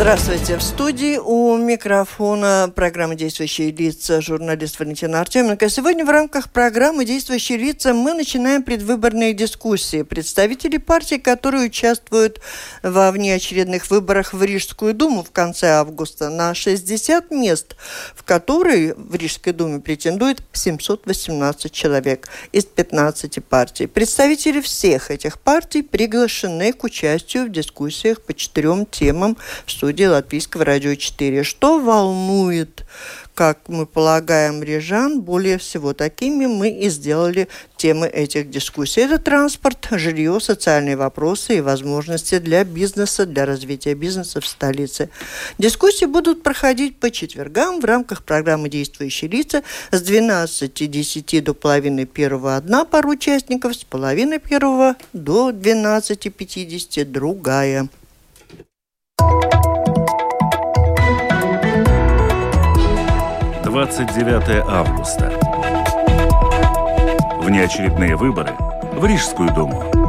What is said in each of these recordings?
Здравствуйте. В студии у микрофона программы «Действующие лица» журналист Валентина Артеменко. Сегодня в рамках программы «Действующие лица» мы начинаем предвыборные дискуссии. Представители партий, которые участвуют во внеочередных выборах в Рижскую думу в конце августа на 60 мест, в которые в Рижской думе претендует 718 человек из 15 партий. Представители всех этих партий приглашены к участию в дискуссиях по четырем темам в студии студии Латвийского радио 4. Что волнует, как мы полагаем, рижан? Более всего такими мы и сделали темы этих дискуссий. Это транспорт, жилье, социальные вопросы и возможности для бизнеса, для развития бизнеса в столице. Дискуссии будут проходить по четвергам в рамках программы «Действующие лица» с 12.10 до половины первого одна пара участников, с половины первого до 12.50 другая. 29 августа. Внеочередные выборы в Рижскую думу.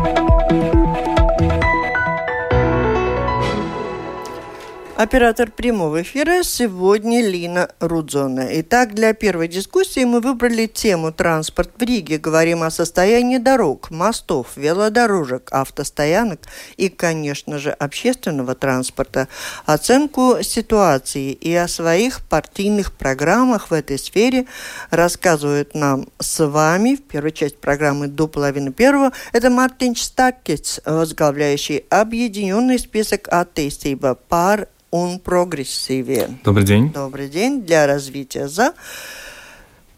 Оператор прямого эфира сегодня Лина Рудзона. Итак, для первой дискуссии мы выбрали тему «Транспорт в Риге». Говорим о состоянии дорог, мостов, велодорожек, автостоянок и, конечно же, общественного транспорта. Оценку ситуации и о своих партийных программах в этой сфере рассказывают нам с вами в первой части программы до половины первого. Это Мартин Стакец, возглавляющий объединенный список атеистиба пар un progressīvie. Добрый день. Добрый день. Для развития за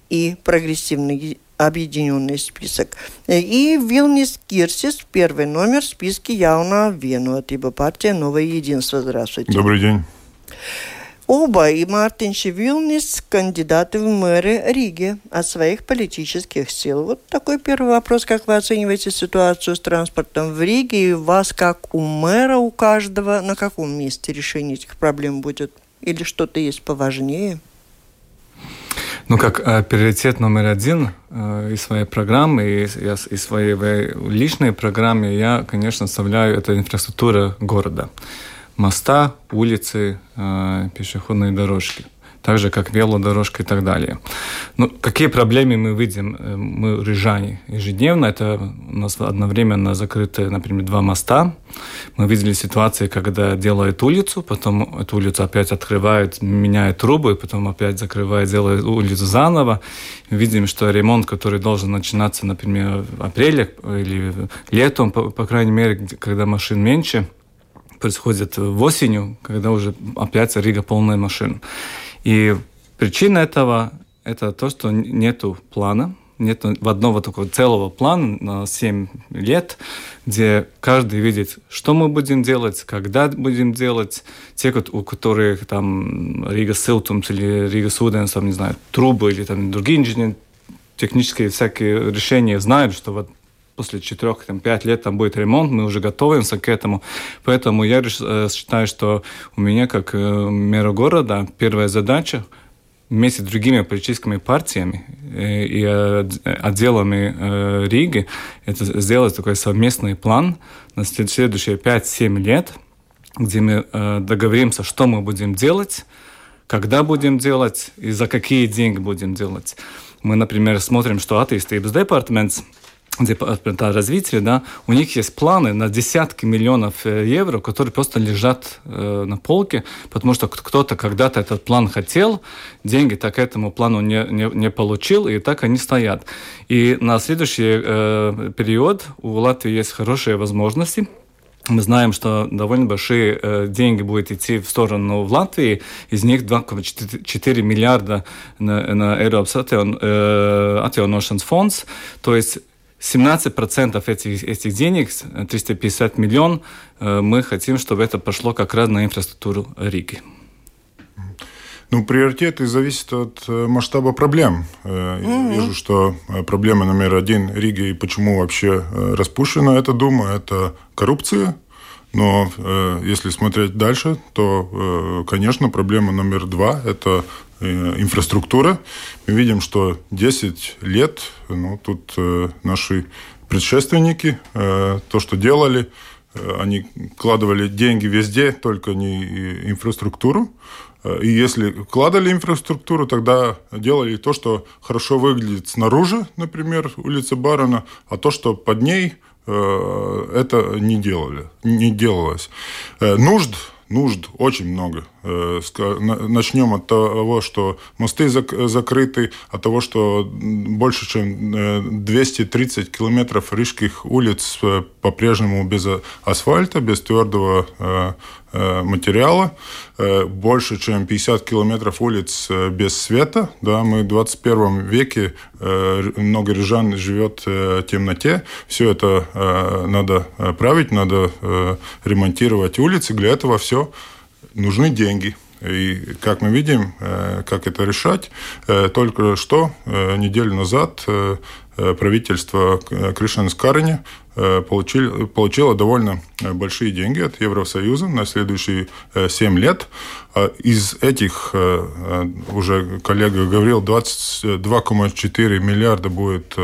и прогрессивный объединенный список. И Вилнис Кирсис, первый номер в списке Яуна Венуатиба, партия Новое Единство. Здравствуйте. Добрый день. Оба, и Мартин Шевилнис, кандидаты в мэры Риги от своих политических сил. Вот такой первый вопрос. Как вы оцениваете ситуацию с транспортом в Риге? И вас, как у мэра, у каждого, на каком месте решение этих проблем будет? Или что-то есть поважнее? Ну, как э, приоритет номер один э, из своей программы, и из своей личной программы, я, конечно, оставляю это инфраструктура города моста, улицы, э, пешеходные дорожки так же, как велодорожка и так далее. Ну, какие проблемы мы видим, э, мы, рижане, ежедневно? Это у нас одновременно закрыты, например, два моста. Мы видели ситуации, когда делают улицу, потом эту улицу опять открывают, меняют трубы, потом опять закрывают, делают улицу заново. Видим, что ремонт, который должен начинаться, например, в апреле или летом, по, по крайней мере, когда машин меньше – происходит в осенью, когда уже опять Рига полная машин. И причина этого – это то, что нету плана, нет одного такого целого плана на 7 лет, где каждый видит, что мы будем делать, когда будем делать. Те, у которых там Rīgas Siltums или Rīgas Ūdens, там, не знаю, трубы или там другие инженеры, технические всякие решения знают, что вот после 4-5 лет там будет ремонт, мы уже готовимся к этому. Поэтому я э, считаю, что у меня, как э, мэра города, первая задача вместе с другими политическими партиями э, и отделами Риги это сделать такой совместный план на следующие 5-7 лет, где мы договоримся, что мы будем делать, когда будем делать и за какие деньги будем делать. Мы, например, смотрим, что attīstības департамents – департамента развития, да, у них есть планы на десятки миллионов э, евро, которые просто лежат э, на полке, потому что кто-то когда-то этот план хотел, деньги так этому плану не, не, не получил, и так они стоят. И на следующий э, период у Латвии есть хорошие возможности мы знаем, что довольно большие э, деньги будут идти в сторону в Латвии. Из них 2,4 миллиарда на, на Eiropas atjaunošanas э, фонд. То есть 17% этих, этих денег, 350 миллион, э, мы хотим, чтобы это пошло как раз на инфраструктуру Риги. Ну, приоритеты зависят от масштаба проблем. Mm-hmm. Вижу, что проблема номер один Риги и почему вообще распущена эта дума, это коррупция. Но э, если смотреть дальше, то, э, конечно, проблема номер два – это э, инфраструктура. Мы видим, что 10 лет, ну, тут э, наши предшественники, э, то, что делали, э, они вкладывали деньги везде, только не инфраструктуру. Э, и если вкладывали инфраструктуру, тогда делали то, что хорошо выглядит снаружи, например, улица Барона, а то, что под ней – Э, это не делали, не делалось. Э, нужд, нужд очень много. Э, начнем от того, что мосты закрыты, от того, что больше чем 230 километров рижских улиц по-прежнему без асфальта, без твердого Э, материала. Э, больше, чем 50 километров улиц э, без света. Да, мы в 21 веке, много рижан живет в темноте. Все это надо править, надо ремонтировать улицы. Для этого все нужны деньги. И как мы видим, как это решать, только что, неделю назад, правительство Кришна Скарни Э, получили, получила довольно э, большие деньги от Евросоюза на следующие 7 э, лет. А из этих, уже коллега говорил, 22,4 миллиарда будет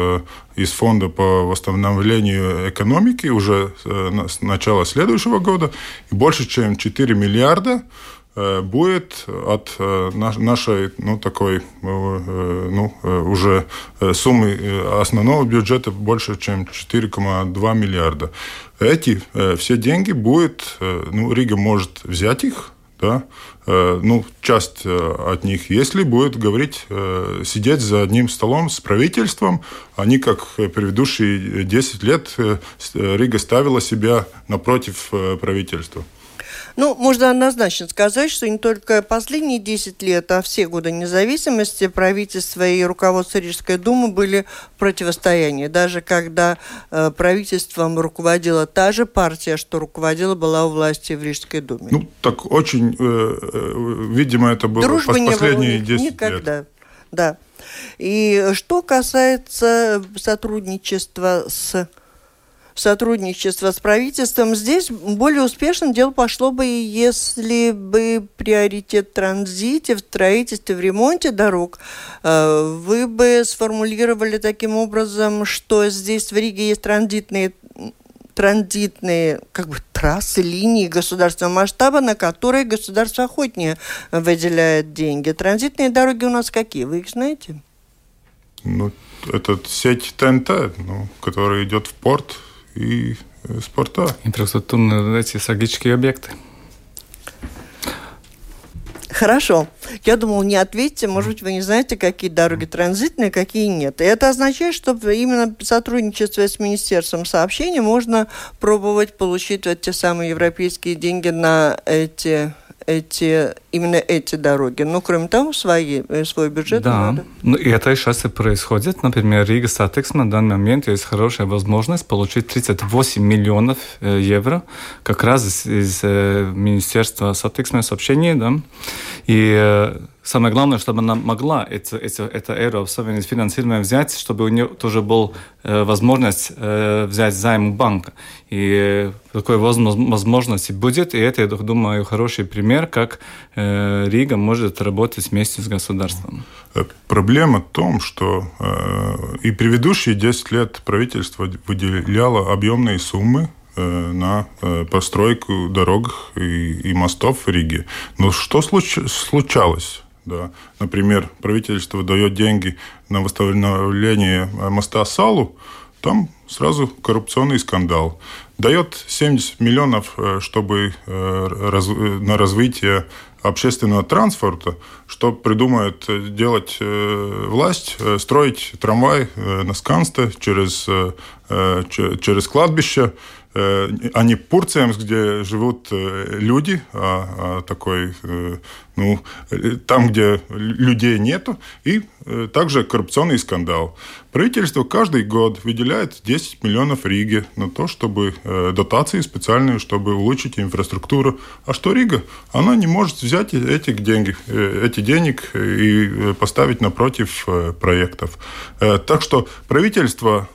из фонда по восстановлению экономики уже с начала следующего года. И больше, чем 4 миллиарда Э, будет от э, нашей, ну, такой, э, ну, уже суммы основного бюджета больше, чем 4,2 миллиарда. Эти все деньги будет, ну, Рига может взять их, да, ну, часть от них, если будет говорить, сидеть за одним столом с правительством, они, как предыдущие 10 лет, Рига ставила себя напротив правительства. Ну, можно однозначно сказать, что не только последние 10 лет, а все годы независимости правительство и руководство Рижской думы были в противостоянии. Даже когда э, правительством руководила та же партия, что руководила была у власти в Рижской думе. Ну, так очень, э, э, видимо, это было Дружбы последние не было 10 никогда. лет. Да. И что касается сотрудничества с сотрудничества с правительством. Здесь более успешно дело пошло бы, если бы приоритет в транзите, в строительстве, в ремонте дорог э, вы бы сформулировали таким образом, что здесь в Риге есть транзитные транзитные как бы трассы, линии государственного масштаба, на которые государство охотнее выделяет деньги. Транзитные дороги у нас какие? Вы их знаете? Ну, это сеть ТНТ, ну, которая идет в порт, и спорта. Инфраструктурные эти стратегические объекты. Хорошо. Я думал, не ответите, может быть, вы не знаете, какие дороги транзитные, какие нет. И это означает, что именно сотрудничество с Министерством сообщений можно пробовать получить вот те самые европейские деньги на эти эти, именно эти дороги. Но, кроме того, свои, э, свой бюджет да. надо. Ну, и это сейчас и происходит. Например, Rīgas Satiksme на данный момент есть хорошая возможность получить 38 миллионов э, евро как раз из, из э, Министерства satiksmes сообщений. Да? И самое главное, чтобы она могла это, это, это эuro в финансирование взять, чтобы у нее тоже была э, возможность э, взять займ у банка. И такой возможности будет, и это, я думаю, хороший пример, как э, Рига может работать вместе с государством. Э, проблема в том, что э, и предыдущие 10 лет правительство выделяло объемные суммы Э, на э, постройку дорог и, и мостов в Риге. Но что случ, случалось? Да. Например, правительство дает деньги на восстановление моста Салу, там сразу коррупционный скандал. Дает 70 миллионов, э, чтобы на развитие общественного транспорта, что придумает делать власть, строить трамвай на Скансте через, через кладбище, а не Пурцемс, где живут люди, а, а такой, ну, там, где людей нету, и также коррупционный скандал. Правительство каждый год выделяет 10 миллионов Риге на то, чтобы дотации специальные, чтобы улучшить инфраструктуру. А что Рига? Она не может взять эти деньги, эти денег и поставить напротив проектов. Так что правительство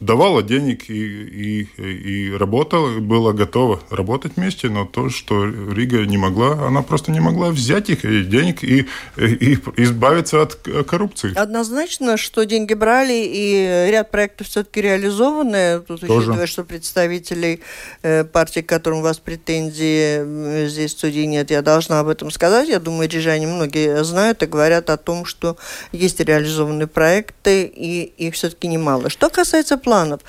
давала денег и, и, и работала, была готова работать вместе, но то, что Рига не могла, она просто не могла взять их и денег и, и избавиться от коррупции. Однозначно, что деньги брали, и ряд проектов все-таки реализованы. Тут Тоже. учитывая, что представителей э, партии, к которым у вас претензии здесь в студии нет, я должна об этом сказать. Я думаю, рижане многие знают и говорят о том, что есть реализованные проекты, и их все-таки немало. Что касается планов.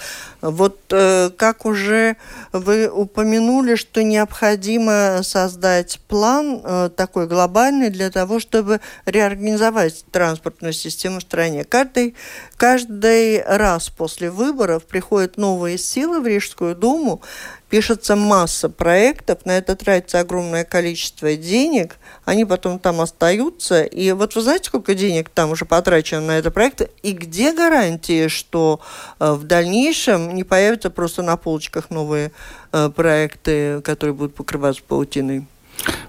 Вот э, как уже вы упомянули, что необходимо создать план э, такой глобальный для того, чтобы реорганизовать транспортную систему в стране. Каждый, каждый раз после выборов приходят новые силы в Рижскую Думу, пишется масса проектов, на это тратится огромное количество денег, они потом там остаются. И вот вы знаете, сколько денег там уже потрачено на это проект? И где гарантии, что э, в дальнейшем не появятся просто на полочках новые э, проекты, которые будут покрываться паутиной?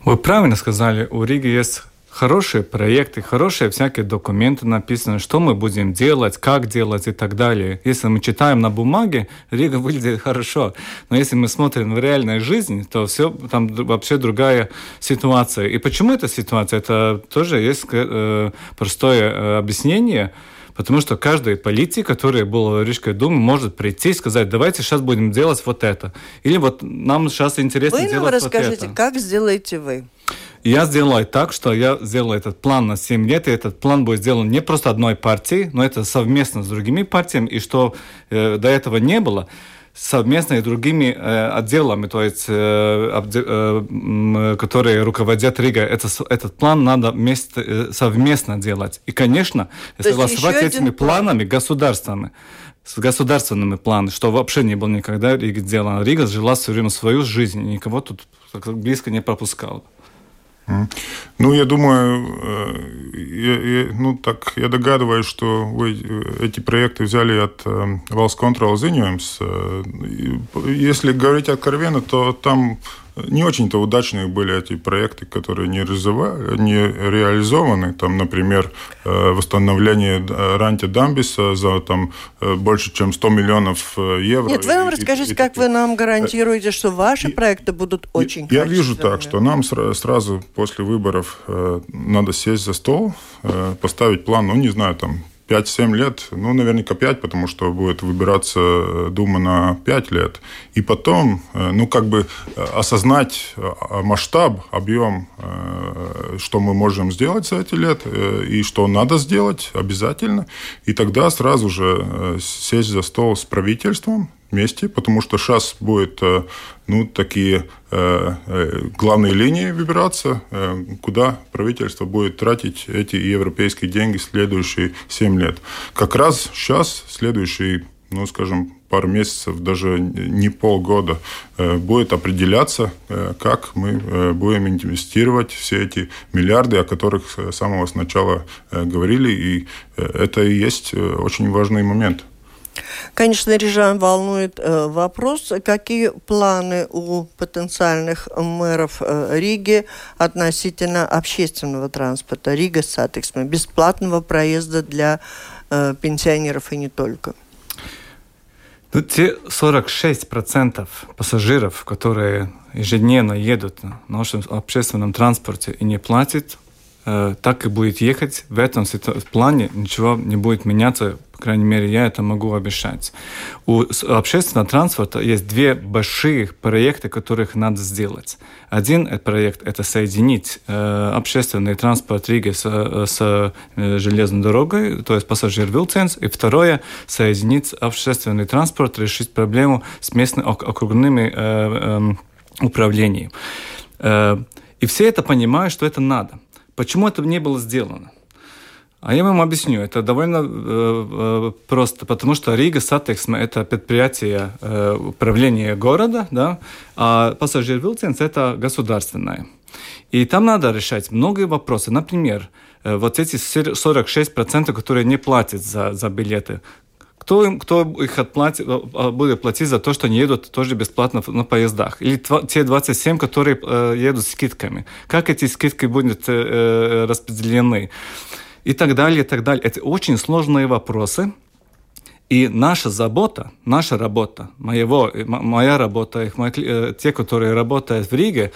Вы правильно сказали, у Риги есть хорошие проекты, хорошие всякие документы написаны, что мы будем делать, как делать и так далее. Если мы читаем на бумаге, Рига выглядит хорошо. Но если мы смотрим в реальной жизни, то все там вообще другая ситуация. И почему эта ситуация? Это тоже есть э, простое э, объяснение. Потому что каждый политик, который был в Рижской думе, может прийти и сказать, давайте сейчас будем делать вот это. Или вот нам сейчас интересно вы делать вот это. Вы нам расскажите, как сделаете вы? Я сделаю так, что я сделаю этот план на 7 лет, и этот план будет сделан не просто одной партией, но это совместно с другими партиями, и что э, до этого не было, совместно и другими э, отделами, то есть, э, обде, э, которые руководят Рига. Это, этот план надо вместе, э, совместно делать. И, конечно, согласовать с этими планами государствами с государственными планами, что вообще не было никогда Рига сделано. Рига жила все время свою жизнь, и никого тут близко не пропускала. Ну, я думаю, э, я, я, ну, так, я догадываюсь, что вы э, эти проекты взяли от Valsts Control Ziņojums. Если говорить откровенно, то там не очень-то удачные были эти проекты, которые не, не реализованы. Там, например, э, восстановление Ранти Дамбиса за там, э, больше, чем 100 миллионов э, евро. Нет, вы нам и, расскажите, и, как и, вы нам гарантируете, что ваши и, проекты будут очень Я вижу так, что нам сразу после выборов надо сесть за стол, поставить план, ну, не знаю, там, 5-7 лет, ну, наверняка 5, потому что будет выбираться э, Дума на 5 лет. И потом, э, ну, как бы э, осознать масштаб, объем, что мы можем сделать за эти лет и что надо сделать обязательно. И тогда сразу же сесть за стол с правительством, вместе, потому что сейчас будет э, ну, такие э, э, главные линии выбираться, куда правительство будет тратить эти европейские деньги следующие 7 лет. Как раз сейчас, следующие, ну, скажем, пару месяцев, даже не полгода, будет определяться, как мы будем инвестировать все эти миллиарды, о которых с самого начала говорили, и это и есть очень важный момент. Конечно, рижан волнует э, вопрос, какие планы у потенциальных мэров э, Риги относительно общественного транспорта, Rīgas Satiksme, бесплатного проезда для э, пенсионеров и не только. Ну, те 46% пассажиров, которые ежедневно едут на нашем общественном транспорте и не платят, э, так и будет ехать. В этом плане ничего не будет меняться крайней мере, я это могу обещать. У общественного транспорта есть две большие проекты, которых надо сделать. Один проект – это соединить э, общественный транспорт Риги с, э, с э, железной дорогой, то есть пассажир Вилценс. И второе – соединить общественный транспорт, решить проблему с местными окружными э, э, управлениями. Э, и все это понимают, что это надо. Почему это не было сделано? А я вам объясню. Это довольно э, просто, потому что Rīgas Satiksme – это предприятие э, управления города, да, а пассажир Вилценс – это государственное. И там надо решать многие вопросы. Например, э, вот эти 46%, которые не платят за, за билеты, кто, им, кто их отплатит, а, будет платить за то, что они едут тоже бесплатно на поездах? Или те 27, которые э, едут с скидками? Как эти скидки будут э, э, распределены? И так далее, и так далее. Это очень сложные вопросы. И наша забота, наша работа, моего, моя работа, их, мои, те, которые работают в Риге,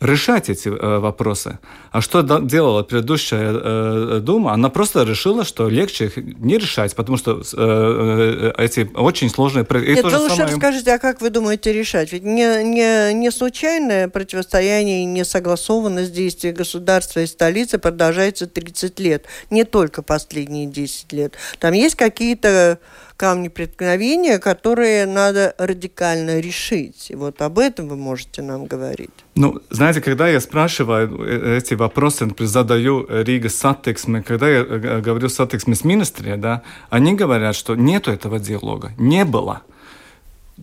решать эти э, вопросы. А что делала предыдущая э, Дума? Она просто решила, что легче их не решать, потому что э, э, эти очень сложные... Нет, вы лучше самое... расскажите, а как вы думаете решать? Ведь не, не, не случайное противостояние и несогласованность действий государства и столицы продолжается 30 лет, не только последние 10 лет. Там есть какие-то камни преткновения, которые надо радикально решить. И вот об этом вы можете нам говорить. Ну, знаете, когда я спрашиваю э, эти вопросы, например, задаю Rīgas Satiksme, когда я э, говорю satiksmes ministre, да, они говорят, что нету этого диалога, не было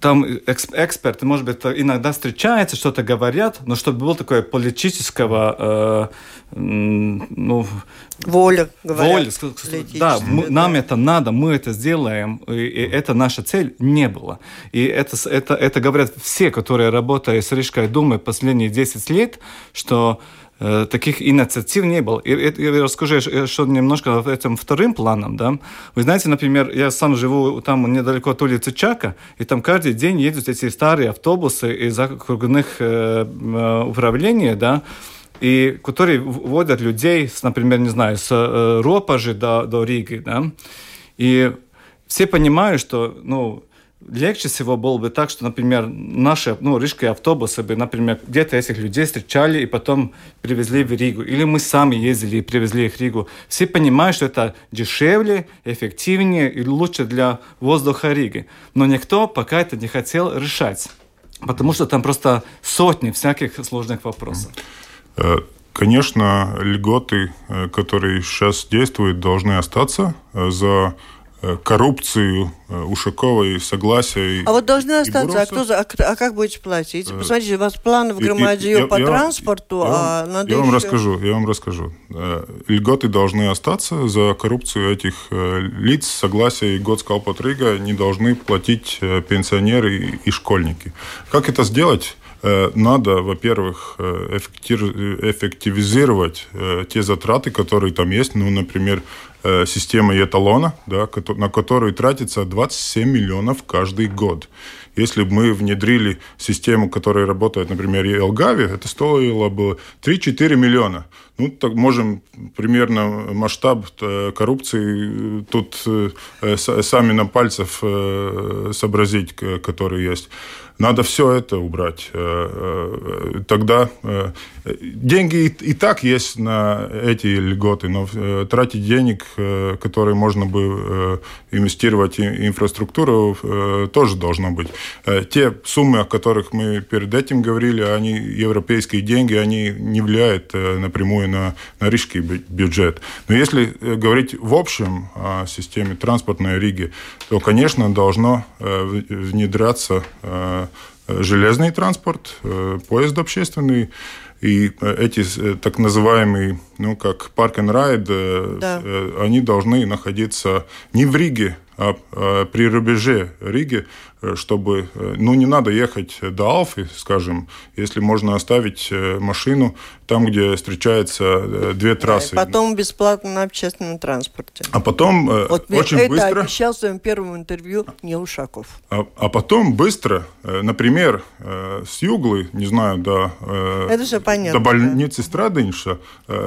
там эксперты, может быть, иногда встречаются, что-то говорят, но чтобы было такое политического, э, ну, воля, говорят, воля, да, мы, да, нам это надо, мы это сделаем, и, и это наша цель, не было. И это, это, это говорят все, которые работают с Рижской думой последние 10 лет, что Э, таких инициатив не было. И, и, и расскажу еще немножко этим вторым планом. Да? Вы знаете, например, я сам живу там недалеко от улицы Чака, и там каждый день едут эти старые автобусы из окружных э, э, управлений, да, и которые водят людей, с, например, не знаю, с э, Ропажи до, до Риги. Да? И все понимают, что ну, легче всего было бы так, что, например, наши, ну, рижские автобусы бы, например, где-то этих людей встречали и потом привезли в Ригу. Или мы сами ездили и привезли их в Ригу. Все понимают, что это дешевле, эффективнее и лучше для воздуха Риги. Но никто пока это не хотел решать. Потому что там просто сотни всяких сложных вопросов. Э, конечно, льготы, э, которые сейчас действуют, должны остаться э, за коррупцию э, Ушаковой, согласия. А вот должны остаться, а, кто за, а, а как будете платить? Э, Посмотрите, у вас план в громадье по я, транспорту, я, а надо Я еще... вам расскажу, я вам расскажу. Льготы должны остаться за коррупцию этих лиц, согласия и год Скалпот Рига не должны платить пенсионеры и школьники. Как это сделать? Надо, во-первых, эффективизировать те затраты, которые там есть. Ну, например, Э, система эталона, да, на которую тратится 27 миллионов каждый год. Если бы мы внедрили систему, которая работает, например, в Элгаве, это стоило бы 3-4 миллиона. Ну, так можем примерно масштаб э, коррупции э, тут сами на пальцах сообразить, который есть. Надо все это убрать. Э, э, тогда э, деньги и так есть на эти льготы, но тратить денег, которые можно бы инвестировать в инфраструктуру, тоже должно быть. Те суммы, о которых мы перед этим говорили, они европейские деньги, они не влияют напрямую на, на рижский бюджет. Но если говорить в общем о системе транспортной Риги, то, конечно, должно внедряться железный транспорт, э, поезд общественный, и э, эти э, так называемые, ну, как парк and ride, да. они должны находиться не в Риге, а, а при рубеже Риги, чтобы, э, ну, не надо ехать до Алфы, скажем, если можно оставить э, машину там, где встречаются две трассы. Да, потом бесплатно на общественном транспорте. А потом вот очень это быстро... Это обещал в своем первом интервью Нил Ушаков. А, а потом быстро, например, с Юглы, не знаю, до, это же понятно, до больницы да. Страдынша,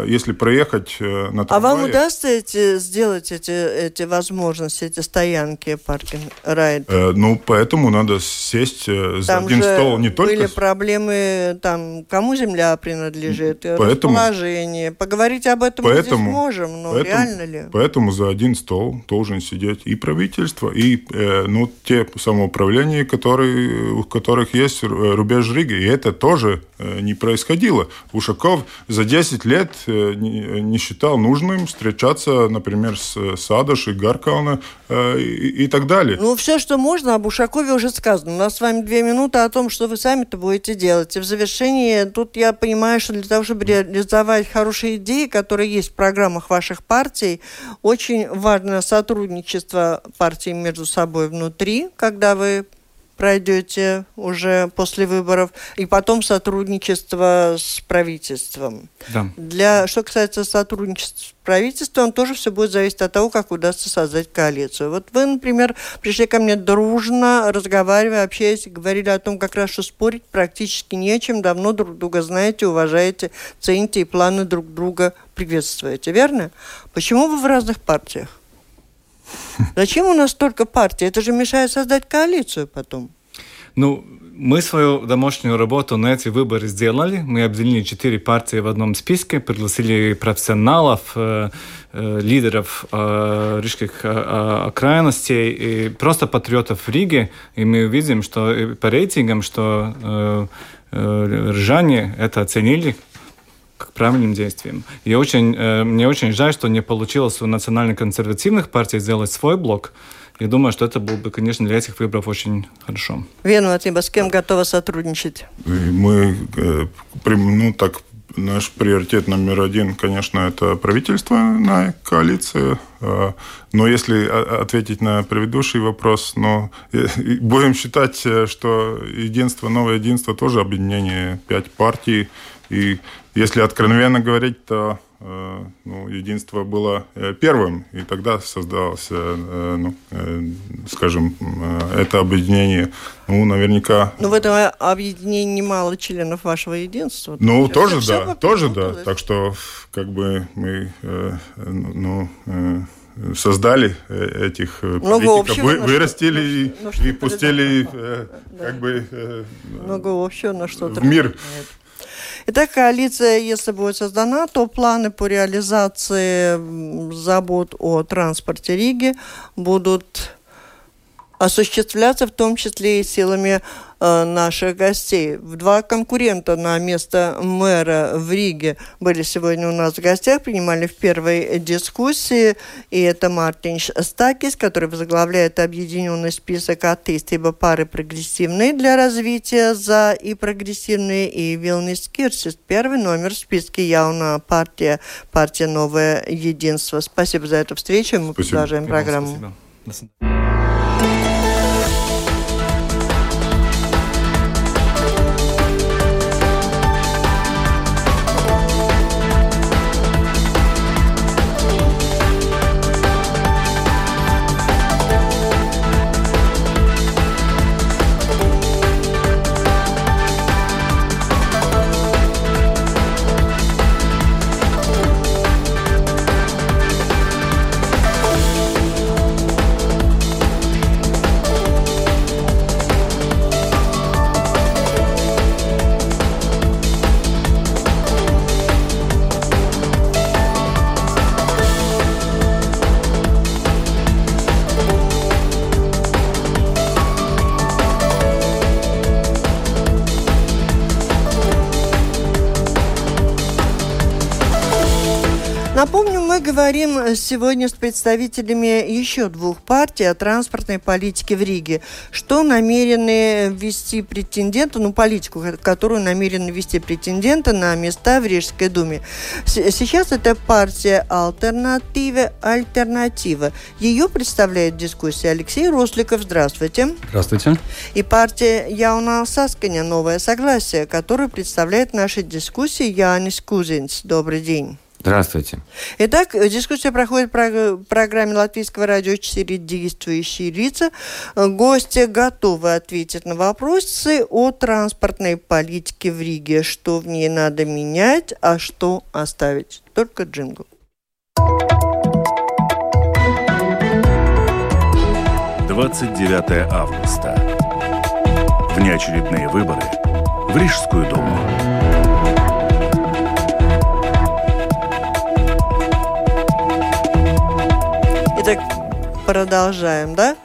если проехать на трамвае... А вам удастся эти, сделать эти, эти возможности, эти стоянки, паркинг, райд? Ну, поэтому Поэтому надо сесть э, за там один стол не только... были проблемы, там, кому земля принадлежит, поэтому, расположение. Поговорить об этом поэтому, мы здесь можем, но поэтому, реально ли? Поэтому за один стол должен сидеть и правительство, и э, ну, те самоуправления, которые, у которых есть рубеж Риги. И это тоже не происходило. Ушаков за 10 лет не считал нужным встречаться, например, с Садош и Гаркауна и, и так далее. Ну, все, что можно, об Ушакове уже сказано. У нас с вами две минуты о том, что вы сами-то будете делать. И в завершении, тут я понимаю, что для того, чтобы реализовать хорошие идеи, которые есть в программах ваших партий, очень важно сотрудничество партий между собой внутри, когда вы пройдете уже после выборов, и потом сотрудничество с правительством. Да. Для, что касается сотрудничества с правительством, тоже все будет зависеть от того, как удастся создать коалицию. Вот вы, например, пришли ко мне дружно, разговаривая, общаясь, говорили о том, как раз, что спорить практически нечем, давно друг друга знаете, уважаете, цените и планы друг друга приветствуете, верно? Почему вы в разных партиях? Зачем у нас столько партий? Это же мешает создать коалицию потом. Ну, мы свою домашнюю работу на эти выборы сделали. Мы объединили четыре партии в одном списке, пригласили профессионалов, э, э, лидеров э, рижских э, э окраинностей и просто патриотов Риге. И мы увидим, что э, по рейтингам, что э, э, рижане это оценили к правильным действиям. И очень, э, мне очень жаль, что не получилось у национально-консервативных партий сделать свой блок. Я думаю, что это было бы, конечно, для этих выборов очень хорошо. Вену, а с кем готова сотрудничать? Мы, э, ну так, наш приоритет номер один, конечно, это правительственная коалиция. А, но если ответить на предыдущий вопрос, но э, будем считать, что единство, новое единство тоже объединение пять партий. И если откровенно говорить, то э, ну, единство было э, первым, и тогда создалось, э, ну, скажем, это объединение. Ну, наверняка... Но в этом объединении немало членов вашего единства. Ну, тоже да, тоже да. Так что, как бы мы, ну, создали этих Много политиков, вы, вырастили и, и пустили, да. как бы, Много общего на что-то. В мир. Нет. Итак, коалиция, если будет создана, то планы по реализации забот о транспорте Риги будут осуществляться в том числе и силами э, наших гостей. Два конкурента на место мэра в Риге были сегодня у нас в гостях, принимали в первой дискуссии. И это Мартин Стакис, который возглавляет объединенный список атеистов пары прогрессивные для развития за и прогрессивные, и Вилнис Кирсис. Первый номер в списке явно партия, партия «Новое единство». Спасибо за эту встречу. Мы Спасибо. продолжаем программу. Спасибо. Говорим сегодня с представителями еще двух партий о транспортной политике в Риге. Что намерены ввести претенденты, ну, политику, которую намерены ввести претенденты на места в Рижской думе. Сейчас это партия «Альтернатива». Альтернатива. Ее представляет дискуссия Алексей Росликов. Здравствуйте. Здравствуйте. И партия «Яуна Сасканя. Новое согласие», которую представляет нашей дискуссии Янис Кузинц. Добрый день. Здравствуйте. Итак, дискуссия проходит в программе Латвийского радио 4 «Действующие лица». Гости готовы ответить на вопросы о транспортной политике в Риге. Что в ней надо менять, а что оставить. Только джингл. Двадцать девятое августа. Внеочередные выборы в Рижскую думу. Продолжаем, да?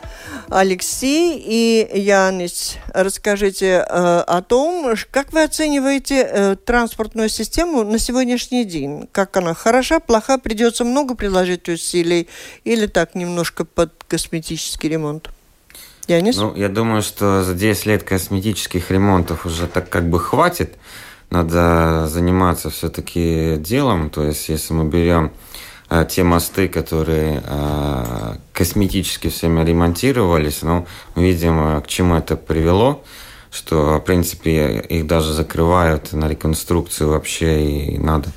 Алексей и Янис, расскажите э, о том, как вы оцениваете э, транспортную систему на сегодняшний день? Как она хороша, плоха, придется много приложить усилий или так немножко под косметический ремонт? Янис? Ну, я думаю, что за 10 лет косметических ремонтов уже так как бы хватит. Надо заниматься все-таки делом. То есть, если мы берем э, те мосты, которые э, косметически всеми ремонтировались, ну, мы видим, э, к чему это привело что, в принципе, их даже закрывают на реконструкцию вообще, и надо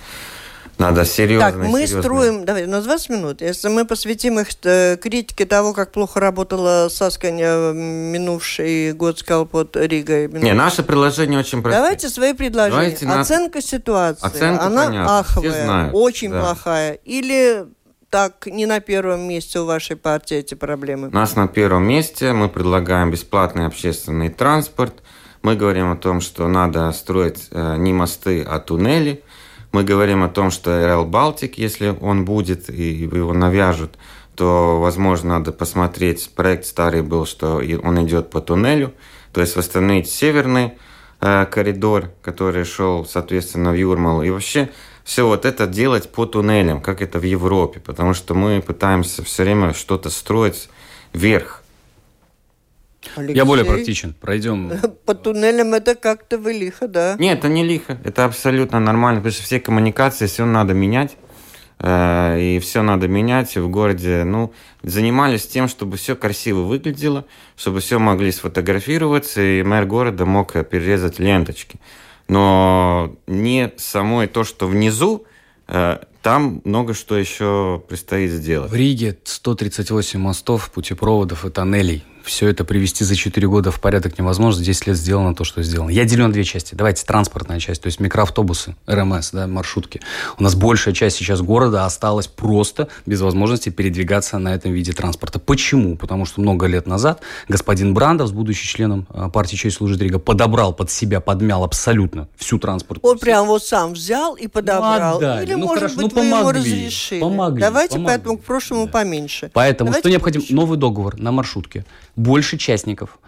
надо серьезно. Так, мы серьезно. строим, давай, на 20 минут. Если мы посвятим их э, критике того, как плохо работала Сасканя минувший год, сказал, под Ригой. Не, наше предложение очень простое. Давайте свои предложения. Давайте Оценка на... ситуации. Оценка, Она понятно, аховая, знают, очень да. плохая. Или так не на первом месте у вашей партии эти проблемы? У нас на первом месте мы предлагаем бесплатный общественный транспорт. Мы говорим о том, что надо строить э, не мосты, а туннели. Мы говорим о том, что Rail Baltic, если он будет и его навяжут, то, возможно, надо посмотреть. Проект старый был, что он идет по туннелю, то есть восстановить северный э, коридор, который шел, соответственно, в Юрмал. И вообще все вот это делать по туннелям, как это в Европе, потому что мы пытаемся все время что-то строить вверх. Алексей, Я более практичен. Пройдем. По туннелям это как-то вы лихо, да? Нет, это не лихо. Это абсолютно нормально, потому что все коммуникации, все надо менять. Э, и все надо менять в городе. Ну, занимались тем, чтобы все красиво выглядело, чтобы все могли сфотографироваться, и мэр города мог перерезать ленточки. Но не самой то, что внизу, э, там много что еще предстоит сделать. В Риге 138 мостов, путепроводов и тоннелей все это привести за 4 года в порядок невозможно. 10 лет сделано то, что сделано. Я делю на две части. Давайте транспортная часть, то есть микроавтобусы, РМС, да, маршрутки. У нас большая часть сейчас города осталась просто без возможности передвигаться на этом виде транспорта. Почему? Потому что много лет назад господин Брандов, будучи членом а, партии «Честь служит Рига», подобрал под себя, подмял абсолютно всю транспортную Он прям вот сам взял и подобрал. Ну, Или, ну, может хорошо, быть, ну, помогли, ему разрешили. Помогли, Давайте помогли. поэтому к прошлому да. поменьше. Поэтому Давайте что необходимо? Новый договор на маршрутке больше частников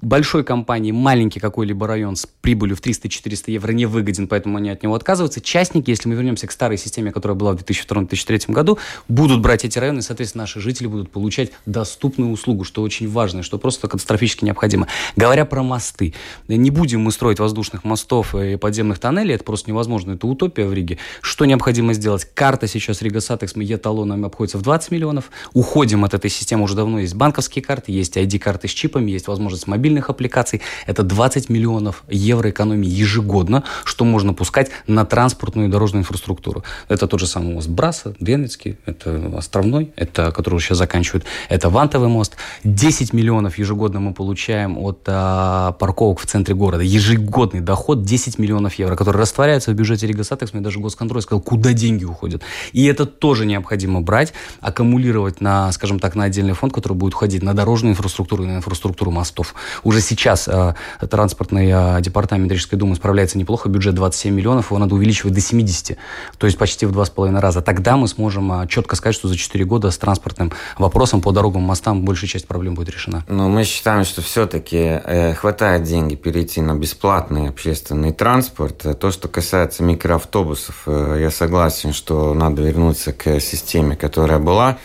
большой компании маленький какой-либо район с прибылью в 300-400 евро не выгоден, поэтому они от него отказываются. Частники, если мы вернемся к старой системе, которая была в 2002-2003 году, будут брать эти районы, и, соответственно, наши жители будут получать доступную услугу, что очень важно, что просто катастрофически необходимо. Говоря про мосты, не будем мы строить воздушных мостов и подземных тоннелей, это просто невозможно, это утопия в Риге. Что необходимо сделать? Карта сейчас Рига Сатекс, Е-талонами обходится в 20 миллионов. Уходим от этой системы, уже давно есть банковские карты, есть ID-карты с чипами, есть возможность мобильных мобильных аппликаций. Это 20 миллионов евро экономии ежегодно, что можно пускать на транспортную и дорожную инфраструктуру. Это тот же самый мост Браса, Двенецкий, это Островной, это, который сейчас заканчивают, это Вантовый мост. 10 миллионов ежегодно мы получаем от а, парковок в центре города. Ежегодный доход 10 миллионов евро, который растворяется в бюджете Рига Сатекс. Мне даже госконтроль сказал, куда деньги уходят. И это тоже необходимо брать, аккумулировать на, скажем так, на отдельный фонд, который будет уходить на дорожную инфраструктуру и на инфраструктуру мостов. Уже сейчас э, транспортный э, департамент Рижской думы справляется неплохо, бюджет 27 миллионов, его надо увеличивать до 70, то есть почти в два с половиной раза. Тогда мы сможем э, четко сказать, что за 4 года с транспортным вопросом по дорогам, мостам большая часть проблем будет решена. Но мы считаем, что все-таки э, хватает деньги перейти на бесплатный общественный транспорт. То, что касается микроавтобусов, э, я согласен, что надо вернуться к системе, которая была,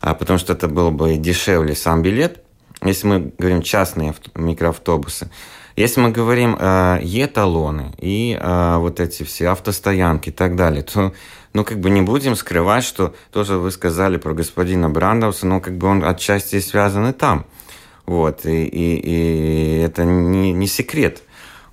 а потому что это было бы дешевле сам билет, если мы говорим частные микроавтобусы, если мы говорим э, Е-талоны и э, вот эти все автостоянки и так далее, то ну, как бы не будем скрывать, что тоже вы сказали про господина Брандауса, но как бы он отчасти связан и там. Вот, и, и, и это не, не секрет.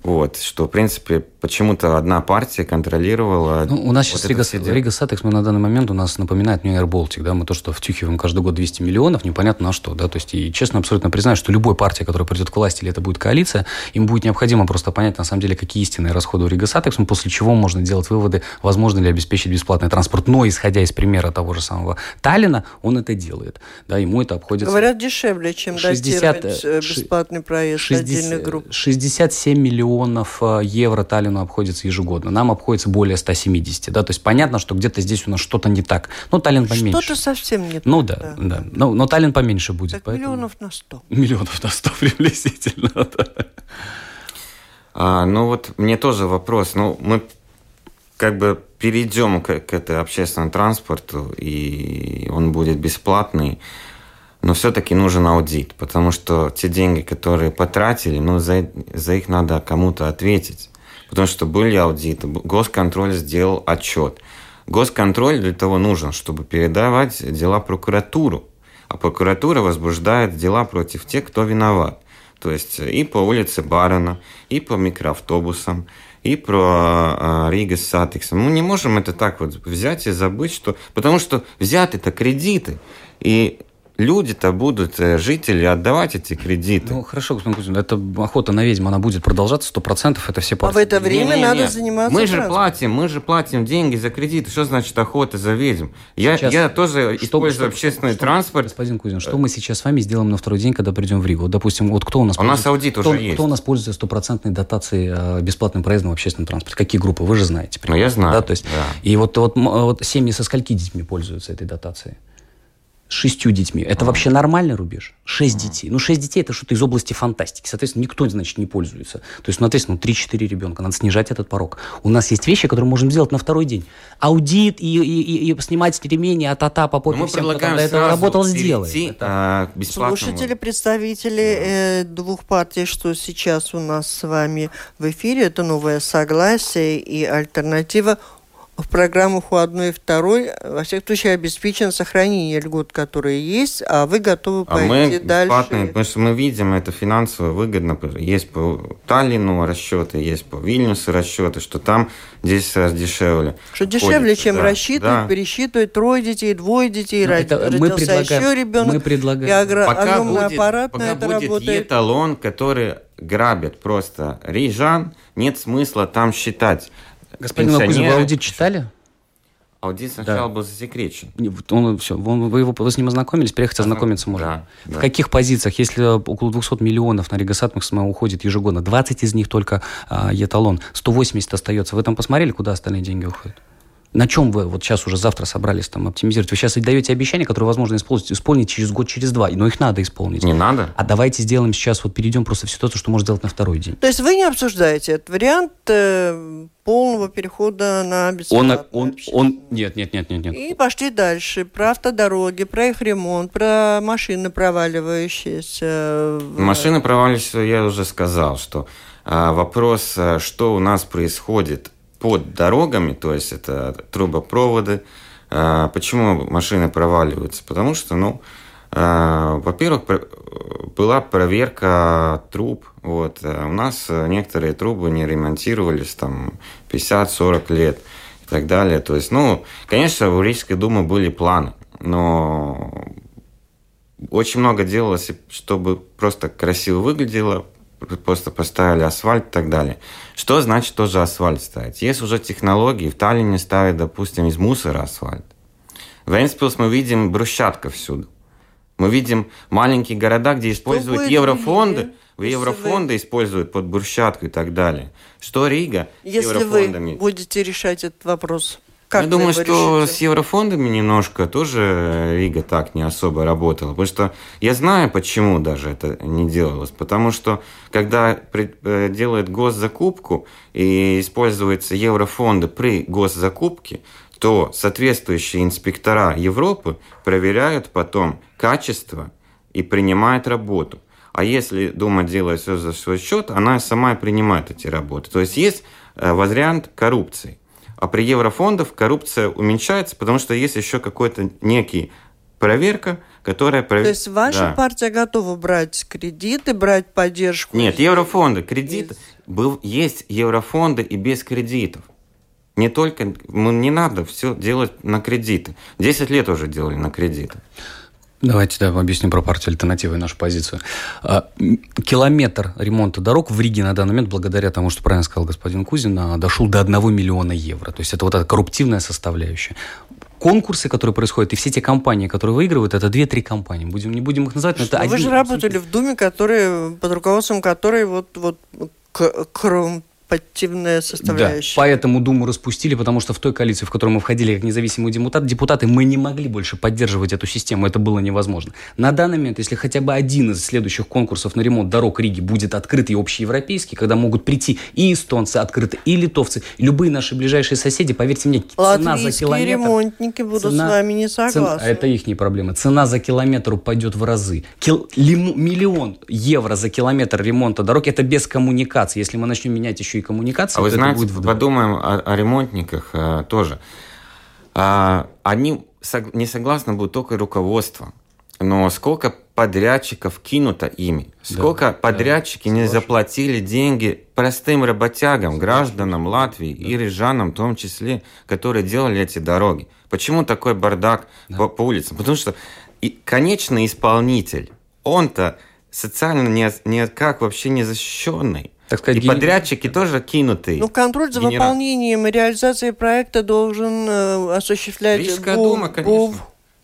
Вот, что, в принципе, почему-то одна партия контролировала... Ну, у нас вот сейчас Рига, Rīgas Satiksme, мы на данный момент, у нас напоминает мне Air Baltic, да, мы то, что втюхиваем каждый год 200 миллионов, непонятно на что, да, то есть, и честно, абсолютно признаю, что любой партия, которая придет к власти, или это будет коалиция, им будет необходимо просто понять, на самом деле, какие истинные расходы у Rīgas Satiksme, после чего можно делать выводы, возможно ли обеспечить бесплатный транспорт, но, исходя из примера того же самого Таллина, он это делает, да, ему это обходится... Говорят, дешевле, чем 60, датировать э, бесплатный проезд 60, отдельных групп. 67 миллионов миллионов э, евро Таллину обходится ежегодно. Нам обходится более 170. Да? То есть понятно, что где-то здесь у нас что-то не так. Ну, Таллин поменьше. Что-то совсем не так. Ну да, да. да. Но, но Таллин поменьше будет. Так поэтому... миллионов на 100. Миллионов на 100 приблизительно, да. А, ну вот мне тоже вопрос. Ну, мы как бы перейдем к, к этой общественному транспорту, и он будет бесплатный, но все-таки нужен аудит, потому что те деньги, которые потратили, ну, за, за их надо кому-то ответить. Потому что были аудиты, госконтроль сделал отчет. Госконтроль для того нужен, чтобы передавать дела прокуратуру. А прокуратура возбуждает дела против тех, кто виноват. То есть и по улице Барона, и по микроавтобусам, и про э, Рига с Сатексом. Мы не можем это так вот взять и забыть, что... Потому что взяты это кредиты. И люди-то будут, э, жители, отдавать эти кредиты. Ну, хорошо, господин Кузин, эта охота на ведьму, она будет продолжаться сто процентов, это все партии. А в это время не, не, надо заниматься Мы же платим, мы же платим деньги за кредиты. Что значит охота за ведьм? Я, сейчас, я тоже что, использую что, общественный что, транспорт. Господин Кузин, что мы сейчас с вами сделаем на второй день, когда придем в Ригу? Вот, допустим, вот кто у нас... У нас аудит кто, уже есть. Кто у нас пользуется стопроцентной дотацией э, бесплатным проездом в общественном транспорте? Какие группы? Вы же знаете. Ну, я знаю. Да, то есть, да. И вот, вот, вот семьи со скольки детьми пользуются этой дотацией? С шестью детьми. Это вообще нормальный рубеж? Шесть детей. Ну, шесть детей – это что-то из области фантастики. Соответственно, никто, значит, не пользуется. То есть, ну, соответственно, ну, 3-4 ребенка. Надо снижать этот порог. У нас есть вещи, которые можем сделать на второй день. Аудит и, и, и, и снимать ремени от ата по попе мы всем, предлагаем кто до этого работал, сделать. Это... А, Слушатели, представители э, двух партий, что сейчас у нас с вами в эфире, это «Новое согласие» и «Альтернатива», в программах у одной и второй, во всяком случае, обеспечено сохранение льгот, которые есть, а вы готовы а пойти мы дальше. Потому что мы видим, это финансово выгодно. Есть по Таллину расчеты, есть по Вильнюсу расчеты, что там 10 раз дешевле. Что дешевле, чем да, рассчитывать, да. пересчитывать трое детей, двое детей, ну, это родился мы предлагаем, еще ребенок. Мы предлагаем. И огр... пока огромный будет, аппарат пока на это будет работает. эталон, который грабит просто рижан, нет смысла там считать. Господин Лакузин, вы аудит читали? Аудит сначала да. был засекречен. Он, все, он, вы, его, вы с ним ознакомились, переехать ознакомиться можно. Да, в да. каких позициях, если около 200 миллионов на Ригасатмах уходит ежегодно, 20 из них только а, еталон, 180 остается. Вы там посмотрели, куда остальные деньги уходят? На чем вы вот сейчас уже завтра собрались там оптимизировать? Вы сейчас даете обещания, которые возможно исполнить, исполнить через год, через два, но их надо исполнить. Не надо. А давайте сделаем сейчас, вот перейдем просто в ситуацию, что можно сделать на второй день. То есть вы не обсуждаете этот вариант э, полного перехода на бесплатное он, он, он, нет, нет, нет, нет, нет. И пошли дальше. Про автодороги, про их ремонт, про машины проваливающиеся. Машины проваливающиеся, я уже сказал, что а, вопрос, э, что у нас происходит под дорогами, то есть это трубопроводы. А, почему машины проваливаются? Потому что, ну, а, во-первых, была проверка труб. Вот. А у нас некоторые трубы не ремонтировались там 50-40 лет и так далее. То есть, ну, конечно, в Рижской думе были планы, но очень много делалось, чтобы просто красиво выглядело, просто поставили асфальт и так далее. Что значит тоже асфальт ставить? Есть уже технологии, в Таллине ставят, допустим, из мусора асфальт. В Энспилс мы видим брусчатка всюду. Мы видим маленькие города, где используют еврофонды, в еврофонды используют под брусчатку и так далее. Что Рига Если с еврофондами? вы будете решать этот вопрос, как Я думаю, что решите? с еврофондами немножко тоже Рига так не особо работала. Потому что я знаю, почему даже это не делалось. Потому что когда э, делают госзакупку и используются еврофонды при госзакупке, то соответствующие инспектора Европы проверяют потом качество и принимают работу. А если Дума делает все за свой счет, она сама принимает эти работы. То есть есть э, вариант коррупции. А при еврофондах коррупция уменьшается, потому что есть еще какой-то некий проверка, которая... Пров... То есть ваша да. партия готова брать кредиты, брать поддержку? Нет, еврофонды, кредиты. Из... Был, есть еврофонды и без кредитов. Не только... Не надо все делать на кредиты. Десять лет уже делали на кредиты. Давайте да, объясним про партию альтернативы и нашу позицию. А, километр ремонта дорог в Риге на данный момент, благодаря тому, что правильно сказал господин Кузин, а, дошел до 1 миллиона евро. То есть это вот эта корруптивная составляющая конкурсы, которые происходят, и все те компании, которые выигрывают, это две-три компании. Будем, не будем их называть, но это Вы же работали в Думе, которые, под руководством которой вот, вот кром корпоративная составляющая. Да, поэтому Думу распустили, потому что в той коалиции, в которую мы входили как независимые депутаты, депутаты, мы не могли больше поддерживать эту систему, это было невозможно. На данный момент, если хотя бы один из следующих конкурсов на ремонт дорог Риги будет открыт и общеевропейский, когда могут прийти и эстонцы открыты, и литовцы, любые наши ближайшие соседи, поверьте мне, цена за километр... ремонтники будут цена, с вами не согласны. Цена, это их не проблема. Цена за километр упадет в разы. Кил, лиму, миллион евро за километр ремонта дорог, это без коммуникации. Если мы начнем менять еще и коммуникации. А вы знаете, подумаем о, о ремонтниках а, тоже. А, они сог, не согласны будут только руководство. Но сколько подрядчиков кинуто ими, сколько да, подрядчики да, не заплатили деньги простым работягам, гражданам Латвии да. и рижанам в том числе, которые делали эти дороги. Почему такой бардак да. по, по улицам? Потому что и конечный исполнитель, он-то социально не, никак вообще не защищенный так сказать, и ген... подрядчики тоже кинуты. Ну, контроль за генера... выполнением и реализацией проекта должен э, осуществлять Рижская дума, конечно.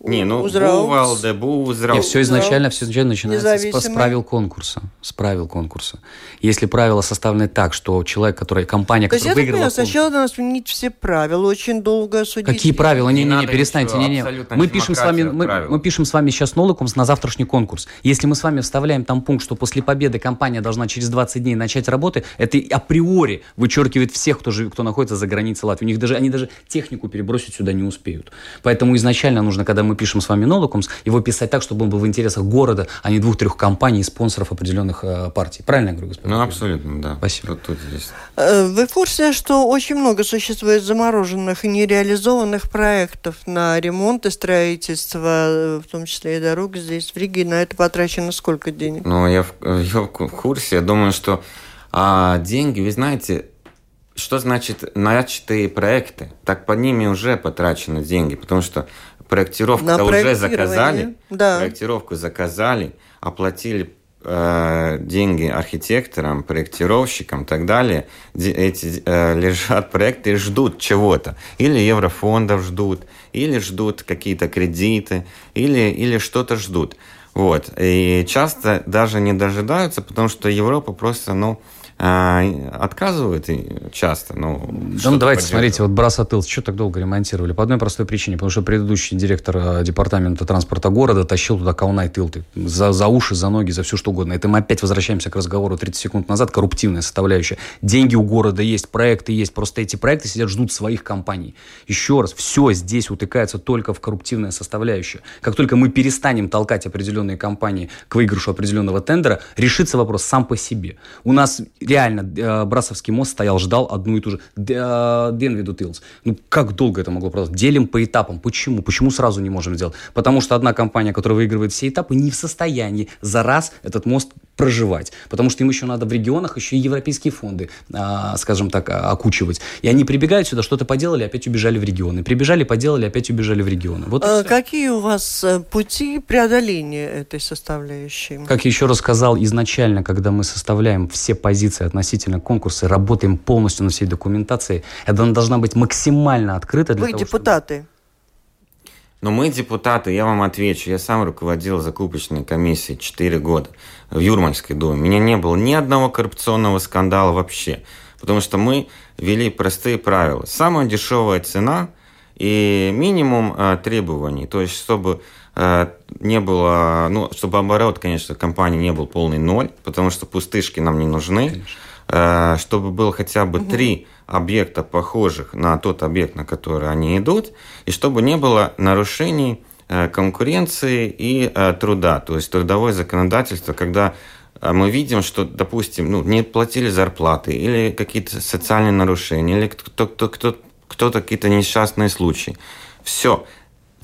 Не, ну, Бувалде, Бузрау. Нет, все изначально, все изначально начинается с, с правил конкурса. С правил конкурса. Если правила составлены так, что человек, который, компания, То которая выиграла конкурс... сначала надо сменить все правила, очень долго судить. Какие правила? Не-не-не, перестаньте. Не, не. Мы пишем, с вами, мы, мы пишем с вами сейчас ноликумс на завтрашний конкурс. Если мы с вами вставляем там пункт, что после победы компания должна через 20 дней начать работы, это априори вычеркивает всех, кто, живет, кто находится за границей Латвии. У них даже, они даже технику перебросить сюда не успеют. Поэтому изначально нужно, когда мы мы пишем с вами Нолокумс, его писать так, чтобы он был в интересах города, а не двух-трех компаний и спонсоров определенных э, партий. Правильно я говорю, господин? Ну, абсолютно, да. Спасибо. Тут, тут здесь. Э, вы в курсе, что очень много существует замороженных и нереализованных проектов на ремонт и строительство, э, в том числе и дорог здесь, в Риге, на это потрачено сколько денег? Ну, я в, я в курсе. Я думаю, что а, деньги, вы знаете, что значит начатые проекты? Так по ними уже потрачены деньги, потому что проектировку уже заказали, да. проектировку заказали, оплатили э, деньги архитекторам, проектировщикам и так далее. Эти э, лежат проекты и ждут чего-то. Или еврофондов ждут, или ждут какие-то кредиты, или, или что-то ждут. Вот. И часто даже не дожидаются, потому что Европа просто, ну, а, отказывают часто. Ну, да, ну давайте, смотрите, вот Брасатыл, что так долго ремонтировали? По одной простой причине, потому что предыдущий директор э, департамента транспорта города тащил туда Каунай Тылты за, за уши, за ноги, за все что угодно. Это мы опять возвращаемся к разговору 30 секунд назад, корруптивная составляющая. Деньги у города есть, проекты есть, просто эти проекты сидят, ждут своих компаний. Еще раз, все здесь утыкается только в корруптивная составляющая. Как только мы перестанем толкать определенные компании к выигрышу определенного тендера, решится вопрос сам по себе. У нас реально э, Брасовский мост стоял, ждал одну и ту же. Э, Денвиду Тилс. Ну, как долго это могло продолжаться? Делим по этапам. Почему? Почему сразу не можем сделать? Потому что одна компания, которая выигрывает все этапы, не в состоянии за раз этот мост проживать. Потому что им еще надо в регионах еще и европейские фонды, а, скажем так, а, окучивать. И они прибегают сюда, что-то поделали, опять убежали в регионы. Прибежали, поделали, опять убежали в регионы. Вот а какие у вас э, пути преодоления этой составляющей? Как я еще раз сказал, изначально, когда мы составляем все позиции относительно конкурса, работаем полностью на всей документации, это должна быть максимально открыта для Вы того, депутаты. Чтобы... Но мы депутаты, я вам отвечу, я сам руководил закупочной комиссией 4 года в Юрмальской думе. У меня не было ни одного коррупционного скандала вообще. Потому что мы ввели простые правила. Самая дешевая цена и минимум э, требований. То есть, чтобы э, не было, ну, чтобы оборот, конечно, компании не был полный ноль, потому что пустышки нам не нужны. Э, чтобы было хотя бы три угу. Объекта, похожих на тот объект, на который они идут, и чтобы не было нарушений Э, конкуренции и э, труда, то есть трудовое законодательство, когда э, мы видим, что, допустим, ну, не платили зарплаты или какие-то социальные нарушения, или кто-то кто, кто, кто какие-то несчастные случаи. Все.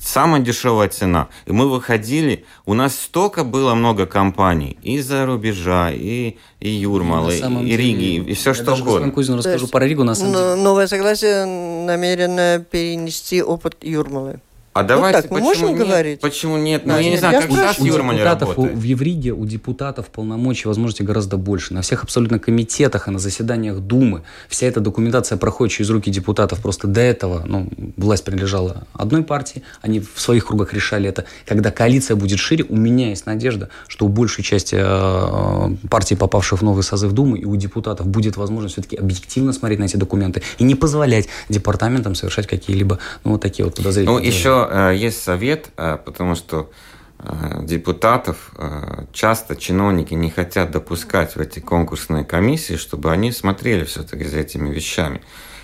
Самая дешевая цена. И мы выходили, у нас столько было много компаний, и за рубежа, и, и Юрмалы, и, и Риги, и все что угодно. Кузину расскажу про Ригу, на самом деле. Новое согласие намерено перенести опыт Юрмалы. А давайте, вот так мы почему можем нет? говорить? Почему нет? Ну, Да, я не знаю, я как сейчас. Юрмаль депутатов, у- работает. в Евриге у депутатов полномочий, возможностей гораздо больше. На всех абсолютно комитетах и на заседаниях Думы вся эта документация проходит через руки депутатов. Просто до этого ну, власть принадлежала одной партии, они в своих кругах решали это. Когда коалиция будет шире, у меня есть надежда, что у большей части э, партий, попавших в новый созыв Думы, и у депутатов будет возможность все-таки объективно смотреть на эти документы и не позволять департаментам совершать какие-либо ну, вот такие вот подозрительные Ну, еще э, есть совет, э, потому что э, депутатов часто чиновники не хотят допускать в эти конкурсные комиссии, чтобы они смотрели все-таки за этими вещами.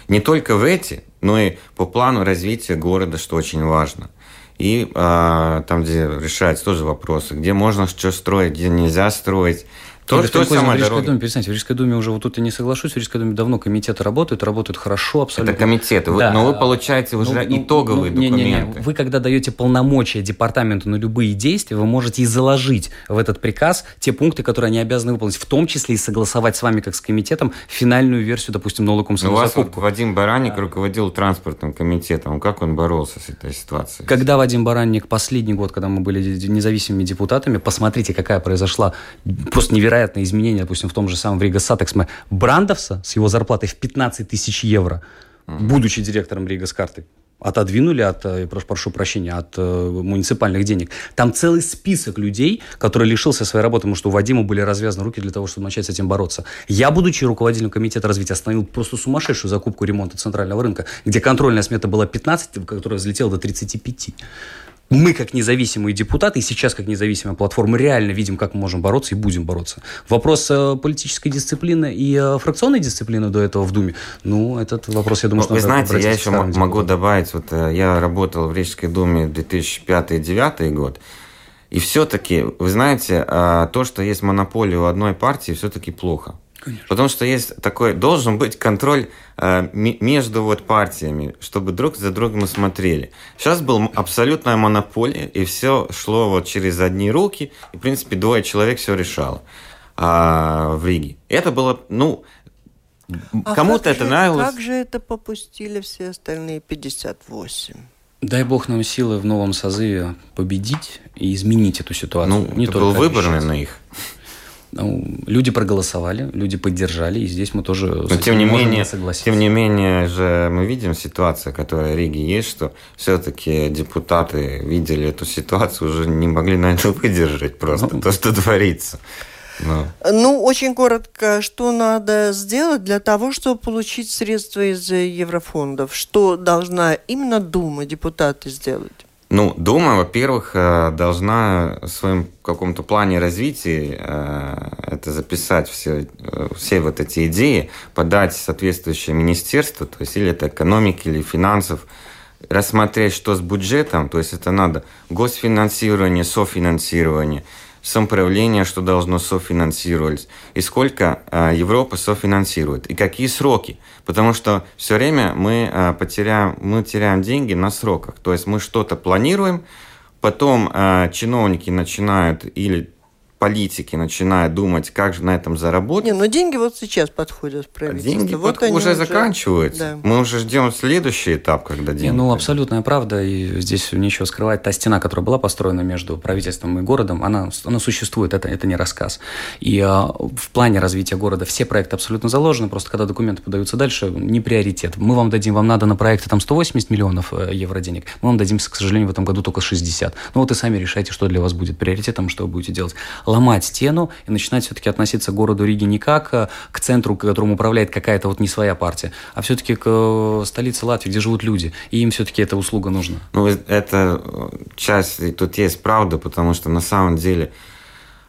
Не только в эти, но и по плану развития города, что очень важно. И э, там, где решаются тоже вопросы, где можно что строить, где нельзя строить. То, Игорь то Станкозин, в Рижской думе, перестаньте, в Рижской думе уже вот тут я не соглашусь, в Рижской думе давно комитеты работают, работают хорошо абсолютно. Это комитеты, вы- Да. но вы получаете уже Ну, ну, итоговые ну, не, не, не. документы. Вы когда даете полномочия департаменту на любые действия, вы можете и заложить в этот приказ те пункты, которые они обязаны выполнить, в том числе и согласовать с вами, как с комитетом, финальную версию, допустим, налогом Ну, вас вот. Вадим Бараник руководил транспортным комитетом. Как он боролся с этой ситуацией? Когда Вадим Бараник последний год, когда мы были независимыми депутатами, посмотрите, какая произошла просто невероятное изменение, допустим, в том же самом в Rīgas satiksme Брандавс с его зарплатой в 15 тысяч евро, будучи директором Rīgas karte, отодвинули от, э, прошу, прошу прощения, от э, муниципальных денег. Там целый список людей, который лишился своей работы, потому что у Вадима были развязаны руки для того, чтобы начать с этим бороться. Я, будучи руководителем комитета развития, остановил просто сумасшедшую закупку ремонта центрального рынка, где контрольная смета была 15, которая взлетела до 35. Мы, как независимые депутаты, и сейчас, как независимая платформа, реально видим, как мы можем бороться и будем бороться. Вопрос э, политической дисциплины и э, фракционной дисциплины до этого в Думе, ну, этот вопрос, я думаю, Ну, что вы знаете, я еще могу депутатам. добавить, вот э, я работал в Рижской думе 2005-2009 год, и все-таки, вы знаете, а, то, что есть монополия у одной партии, все-таки плохо. Потому что есть такой, должен быть контроль э, между вот партиями, чтобы друг за другом смотрели. Сейчас была абсолютная монополия, и все шло вот через одни руки, и, в принципе, двое человек все решало а, в Риге. Это было, ну, А кому-то это же- нравилось. Как же это попустили все остальные 58? Дай бог нам силы в новом созыве победить и изменить эту ситуацию. Ну, Не это был выбор на их. Ну, люди проголосовали, люди поддержали, и здесь мы тоже Но тем не можем менее, согласиться. тем не менее же мы видим ситуацию, которая в Риге есть, что все-таки депутаты видели эту ситуацию, уже не могли на это выдержать просто Ну. то, что творится. Ну, Ну, очень коротко, что надо сделать для того, чтобы получить средства из э, еврофондов? Что должна именно Дума, депутаты сделать? Ну, Дума, во-первых, э, должна в своем каком-то плане развития э, это записать все, э, все вот эти идеи, подать соответствующее министерство, то есть или это экономики, или финансов, рассмотреть, что с бюджетом, то есть это надо госфинансирование, софинансирование, самоуправление, что должно софинансировать, и сколько э, Европа софинансирует, и какие сроки. Потому что все время мы, э, потеряем, мы теряем деньги на сроках. То есть мы что-то планируем, потом э, чиновники начинают или политики начинают думать, как же на этом заработать. Не, ну деньги вот сейчас подходят А правительство. деньги вот вот они уже заканчиваются. Да. Мы уже ждем следующий этап, когда деньги. Не, ну, абсолютная правда, и здесь нечего скрывать. Та стена, которая была построена между правительством и городом, она, она существует, это, это не рассказ. И а, в плане развития города все проекты абсолютно заложены, просто когда документы подаются дальше, не приоритет. Мы вам дадим, вам надо на проекты там 180 миллионов э, евро денег, мы вам дадим, к сожалению, в этом году только 60. Ну вот и сами решайте, что для вас будет приоритетом, что вы будете делать. Ломать стену и начинать все-таки относиться к городу Риге не как э, к центру, которым управляет какая-то вот не своя партия, а все-таки к э, столице Латвии, где живут люди, и им все-таки эта услуга нужна. Ну, это э, часть, и тут есть правда, потому что на самом деле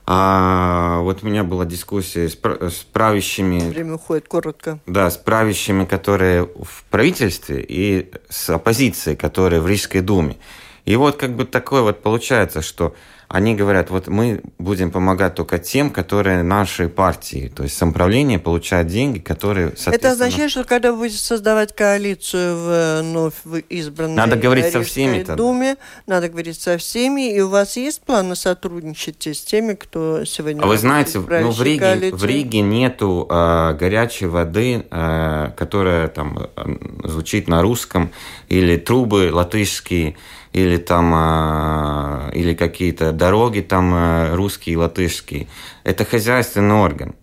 а, вот у меня была дискуссия с, с правящими, Время уходит коротко. да, с правящими, которые в правительстве, и с оппозицией, которая в Рижской думе. И вот как бы такое вот получается, что они говорят, вот мы будем помогать только тем, которые наши партии, то есть самоуправление получает деньги, которые, Это означает, что когда вы будете создавать коалицию в вновь избранной надо говорить со всеми Думе, надо говорить со всеми, и у вас есть план на сотрудничать с теми, кто сегодня... А вы знаете, ну, в, Риге, в Риге нету э, горячей воды, э, которая там звучит на русском, или трубы латышские, или там а, или какие-то дороги там а, русские, латышские. Это хозяйственный орган.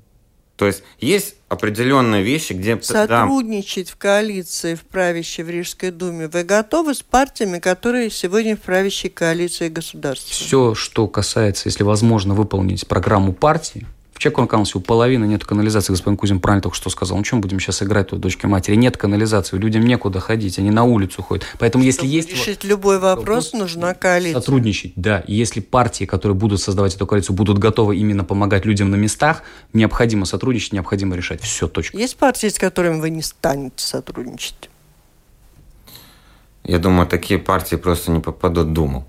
То есть есть определенные вещи, где... Сотрудничать да. в коалиции в правящей в Рижской думе вы готовы с партиями, которые сегодня в правящей коалиции государства? Все, что касается, если возможно, выполнить программу партии, Чекон Каунсе у половины нет канализации, господин Кузин правильно только что сказал. Ну, чем будем сейчас играть тут, дочки матери? Нет канализации, людям некуда ходить, они на улицу ходят. Поэтому если Чтобы есть... решить любой вопрос, нужна коалиция. Сотрудничать, да. И если партии, которые будут создавать эту коалицию, будут готовы именно помогать людям на местах, необходимо сотрудничать, необходимо решать. Все, точка. Есть партии, с которыми вы не станете сотрудничать? Я думаю, такие партии просто не попадут в Думу.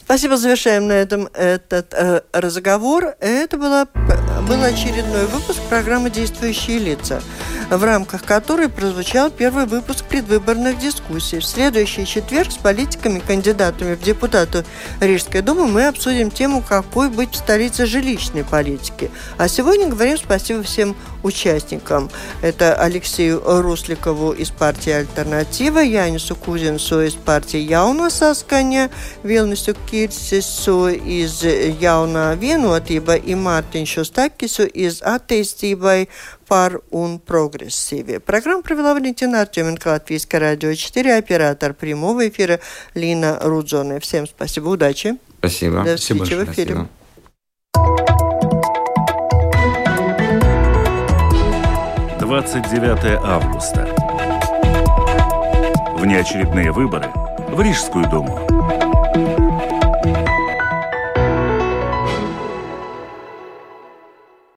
Спасибо, завершаем на этом этот э, разговор. Это была, был очередной выпуск программы «Действующие лица», в рамках которой прозвучал первый выпуск предвыборных дискуссий. В следующий четверг с политиками, кандидатами в депутаты Рижской думы мы обсудим тему, какой быть в столице жилищной политики. А сегодня говорим спасибо всем участникам. Это Алексею Русликову из партии «Альтернатива», Янису Кузинсу из партии «Яуна Сасканя», Вилнису Kirsisu iz jaunā vienotība un Mārtiņš Šustakisu из attīstībai par un прогрессиве. Программу провела Валентина Артеменко, Латвийское радио 4, оператор прямого эфира Лина Рудзоне. Всем спасибо, удачи. Спасибо. До встречи спасибо в эфире. Спасибо. Двадцать девятое августа. Внеочередные выборы в Рижскую думу.